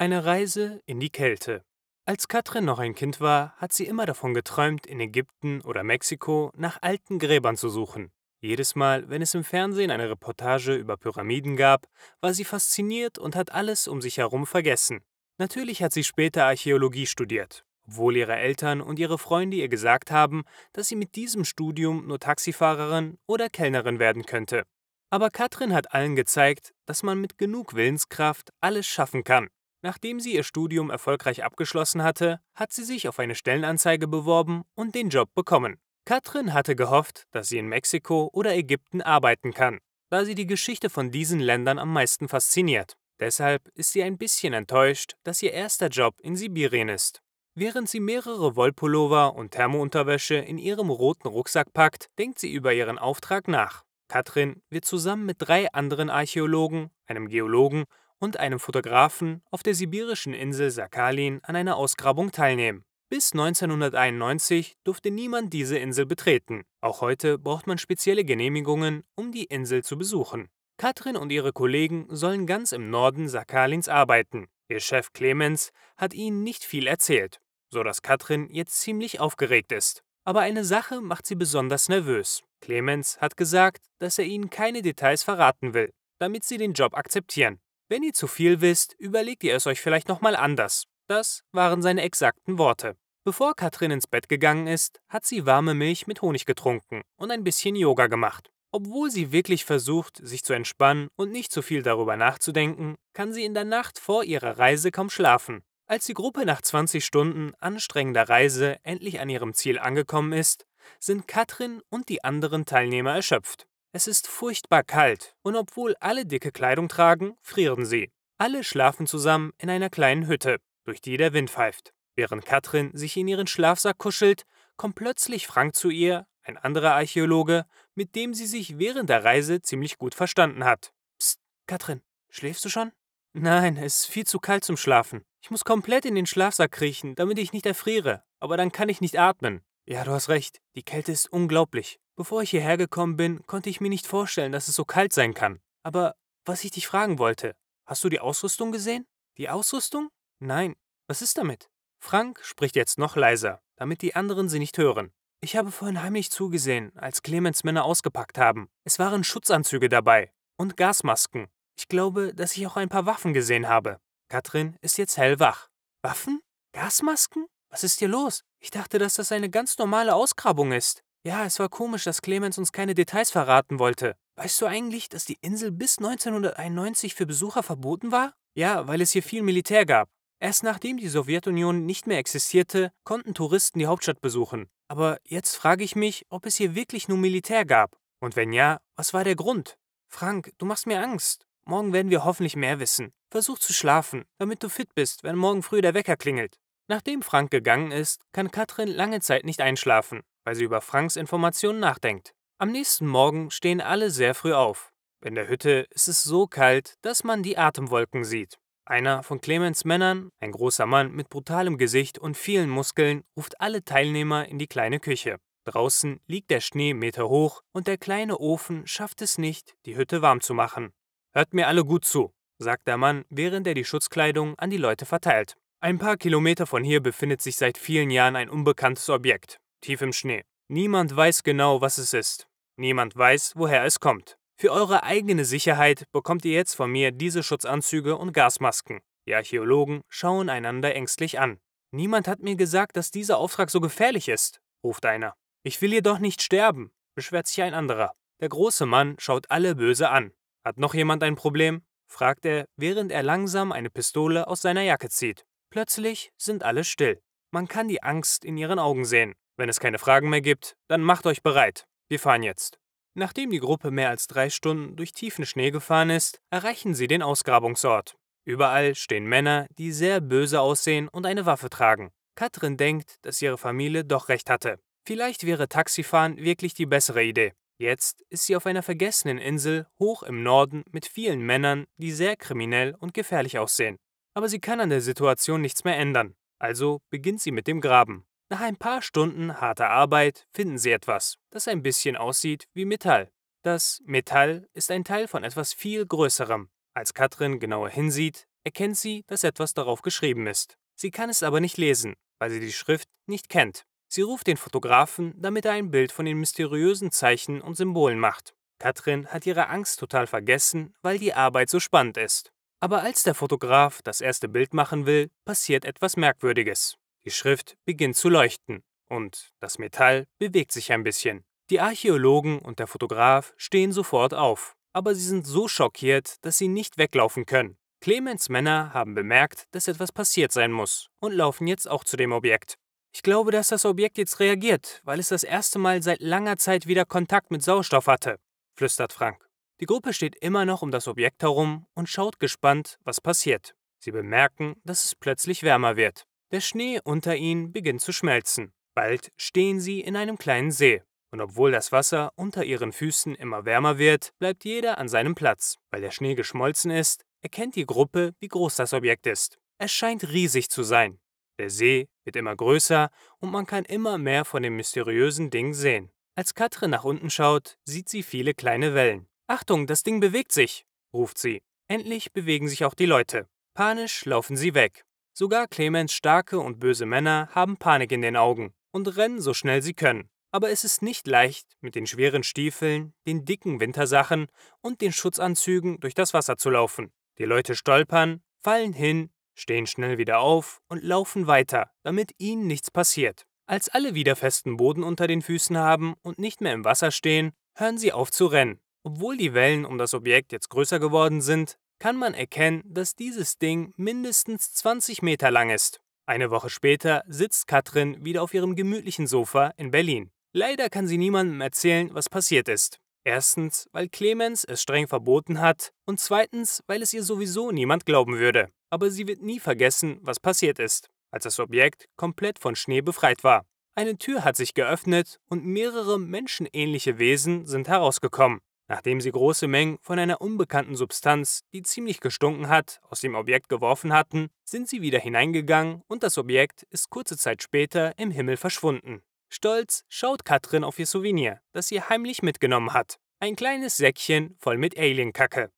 Eine Reise in die Kälte. Als Katrin noch ein Kind war, hat sie immer davon geträumt, in Ägypten oder Mexiko nach alten Gräbern zu suchen. Jedes Mal, wenn es im Fernsehen eine Reportage über Pyramiden gab, war sie fasziniert und hat alles um sich herum vergessen. Natürlich hat sie später Archäologie studiert, obwohl ihre Eltern und ihre Freunde ihr gesagt haben, dass sie mit diesem Studium nur Taxifahrerin oder Kellnerin werden könnte. Aber Katrin hat allen gezeigt, dass man mit genug Willenskraft alles schaffen kann. Nachdem sie ihr Studium erfolgreich abgeschlossen hatte, hat sie sich auf eine Stellenanzeige beworben und den Job bekommen. Katrin hatte gehofft, dass sie in Mexiko oder Ägypten arbeiten kann, da sie die Geschichte von diesen Ländern am meisten fasziniert. Deshalb ist sie ein bisschen enttäuscht, dass ihr erster Job in Sibirien ist. Während sie mehrere Wollpullover und Thermounterwäsche in ihrem roten Rucksack packt, denkt sie über ihren Auftrag nach. Katrin wird zusammen mit drei anderen Archäologen, einem Geologen und einem Fotografen auf der sibirischen Insel Sakhalin an einer Ausgrabung teilnehmen. Bis 1991 durfte niemand diese Insel betreten. Auch heute braucht man spezielle Genehmigungen, um die Insel zu besuchen. Katrin und ihre Kollegen sollen ganz im Norden Sakhalins arbeiten. Ihr Chef Clemens hat ihnen nicht viel erzählt, so dass Katrin jetzt ziemlich aufgeregt ist. Aber eine Sache macht sie besonders nervös. Clemens hat gesagt, dass er ihnen keine Details verraten will, damit sie den Job akzeptieren. Wenn ihr zu viel wisst, überlegt ihr es euch vielleicht nochmal anders. Das waren seine exakten Worte. Bevor Katrin ins Bett gegangen ist, hat sie warme Milch mit Honig getrunken und ein bisschen Yoga gemacht. Obwohl sie wirklich versucht, sich zu entspannen und nicht zu viel darüber nachzudenken, kann sie in der Nacht vor ihrer Reise kaum schlafen. Als die Gruppe nach 20 Stunden anstrengender Reise endlich an ihrem Ziel angekommen ist, sind Katrin und die anderen Teilnehmer erschöpft. Es ist furchtbar kalt und obwohl alle dicke Kleidung tragen, frieren sie. Alle schlafen zusammen in einer kleinen Hütte, durch die der Wind pfeift. Während Katrin sich in ihren Schlafsack kuschelt, kommt plötzlich Frank zu ihr, ein anderer Archäologe, mit dem sie sich während der Reise ziemlich gut verstanden hat. Psst, Katrin, schläfst du schon? Nein, es ist viel zu kalt zum Schlafen. Ich muss komplett in den Schlafsack kriechen, damit ich nicht erfriere, aber dann kann ich nicht atmen. Ja, du hast recht, die Kälte ist unglaublich. Bevor ich hierher gekommen bin, konnte ich mir nicht vorstellen, dass es so kalt sein kann. Aber was ich dich fragen wollte, hast du die Ausrüstung gesehen? Die Ausrüstung? Nein. Was ist damit? Frank spricht jetzt noch leiser, damit die anderen sie nicht hören. Ich habe vorhin heimlich zugesehen, als Clemens Männer ausgepackt haben. Es waren Schutzanzüge dabei und Gasmasken. Ich glaube, dass ich auch ein paar Waffen gesehen habe. Katrin ist jetzt hellwach. Waffen? Gasmasken? Was ist hier los? Ich dachte, dass das eine ganz normale Ausgrabung ist. Ja, es war komisch, dass Clemens uns keine Details verraten wollte. Weißt du eigentlich, dass die Insel bis 1991 für Besucher verboten war? Ja, weil es hier viel Militär gab. Erst nachdem die Sowjetunion nicht mehr existierte, konnten Touristen die Hauptstadt besuchen. Aber jetzt frage ich mich, ob es hier wirklich nur Militär gab. Und wenn ja, was war der Grund? Frank, du machst mir Angst. Morgen werden wir hoffentlich mehr wissen. Versuch zu schlafen, damit du fit bist, wenn morgen früh der Wecker klingelt. Nachdem Frank gegangen ist, kann Katrin lange Zeit nicht einschlafen weil sie über Franks Informationen nachdenkt. Am nächsten Morgen stehen alle sehr früh auf. In der Hütte ist es so kalt, dass man die Atemwolken sieht. Einer von Clemens Männern, ein großer Mann mit brutalem Gesicht und vielen Muskeln, ruft alle Teilnehmer in die kleine Küche. Draußen liegt der Schnee Meter hoch und der kleine Ofen schafft es nicht, die Hütte warm zu machen. Hört mir alle gut zu, sagt der Mann, während er die Schutzkleidung an die Leute verteilt. Ein paar Kilometer von hier befindet sich seit vielen Jahren ein unbekanntes Objekt tief im Schnee. Niemand weiß genau, was es ist. Niemand weiß, woher es kommt. Für eure eigene Sicherheit bekommt ihr jetzt von mir diese Schutzanzüge und Gasmasken. Die Archäologen schauen einander ängstlich an. Niemand hat mir gesagt, dass dieser Auftrag so gefährlich ist, ruft einer. Ich will jedoch nicht sterben, beschwert sich ein anderer. Der große Mann schaut alle böse an. Hat noch jemand ein Problem? fragt er, während er langsam eine Pistole aus seiner Jacke zieht. Plötzlich sind alle still. Man kann die Angst in ihren Augen sehen. Wenn es keine Fragen mehr gibt, dann macht euch bereit. Wir fahren jetzt. Nachdem die Gruppe mehr als drei Stunden durch tiefen Schnee gefahren ist, erreichen sie den Ausgrabungsort. Überall stehen Männer, die sehr böse aussehen und eine Waffe tragen. Katrin denkt, dass ihre Familie doch recht hatte. Vielleicht wäre Taxifahren wirklich die bessere Idee. Jetzt ist sie auf einer vergessenen Insel hoch im Norden mit vielen Männern, die sehr kriminell und gefährlich aussehen. Aber sie kann an der Situation nichts mehr ändern. Also beginnt sie mit dem Graben. Nach ein paar Stunden harter Arbeit finden sie etwas, das ein bisschen aussieht wie Metall. Das Metall ist ein Teil von etwas viel Größerem. Als Katrin genauer hinsieht, erkennt sie, dass etwas darauf geschrieben ist. Sie kann es aber nicht lesen, weil sie die Schrift nicht kennt. Sie ruft den Fotografen, damit er ein Bild von den mysteriösen Zeichen und Symbolen macht. Katrin hat ihre Angst total vergessen, weil die Arbeit so spannend ist. Aber als der Fotograf das erste Bild machen will, passiert etwas Merkwürdiges. Die Schrift beginnt zu leuchten und das Metall bewegt sich ein bisschen. Die Archäologen und der Fotograf stehen sofort auf, aber sie sind so schockiert, dass sie nicht weglaufen können. Clemens Männer haben bemerkt, dass etwas passiert sein muss und laufen jetzt auch zu dem Objekt. Ich glaube, dass das Objekt jetzt reagiert, weil es das erste Mal seit langer Zeit wieder Kontakt mit Sauerstoff hatte, flüstert Frank. Die Gruppe steht immer noch um das Objekt herum und schaut gespannt, was passiert. Sie bemerken, dass es plötzlich wärmer wird. Der Schnee unter ihnen beginnt zu schmelzen. Bald stehen sie in einem kleinen See. Und obwohl das Wasser unter ihren Füßen immer wärmer wird, bleibt jeder an seinem Platz. Weil der Schnee geschmolzen ist, erkennt die Gruppe, wie groß das Objekt ist. Es scheint riesig zu sein. Der See wird immer größer und man kann immer mehr von dem mysteriösen Ding sehen. Als Katrin nach unten schaut, sieht sie viele kleine Wellen. Achtung, das Ding bewegt sich, ruft sie. Endlich bewegen sich auch die Leute. Panisch laufen sie weg. Sogar Clemens starke und böse Männer haben Panik in den Augen und rennen so schnell sie können. Aber es ist nicht leicht, mit den schweren Stiefeln, den dicken Wintersachen und den Schutzanzügen durch das Wasser zu laufen. Die Leute stolpern, fallen hin, stehen schnell wieder auf und laufen weiter, damit ihnen nichts passiert. Als alle wieder festen Boden unter den Füßen haben und nicht mehr im Wasser stehen, hören sie auf zu rennen obwohl die Wellen um das Objekt jetzt größer geworden sind, kann man erkennen, dass dieses Ding mindestens 20 Meter lang ist. Eine Woche später sitzt Katrin wieder auf ihrem gemütlichen Sofa in Berlin. Leider kann sie niemandem erzählen, was passiert ist. Erstens, weil Clemens es streng verboten hat und zweitens, weil es ihr sowieso niemand glauben würde. Aber sie wird nie vergessen, was passiert ist, als das Objekt komplett von Schnee befreit war. Eine Tür hat sich geöffnet und mehrere menschenähnliche Wesen sind herausgekommen. Nachdem sie große Mengen von einer unbekannten Substanz, die ziemlich gestunken hat, aus dem Objekt geworfen hatten, sind sie wieder hineingegangen und das Objekt ist kurze Zeit später im Himmel verschwunden. Stolz schaut Katrin auf ihr Souvenir, das sie heimlich mitgenommen hat. Ein kleines Säckchen voll mit Alienkacke.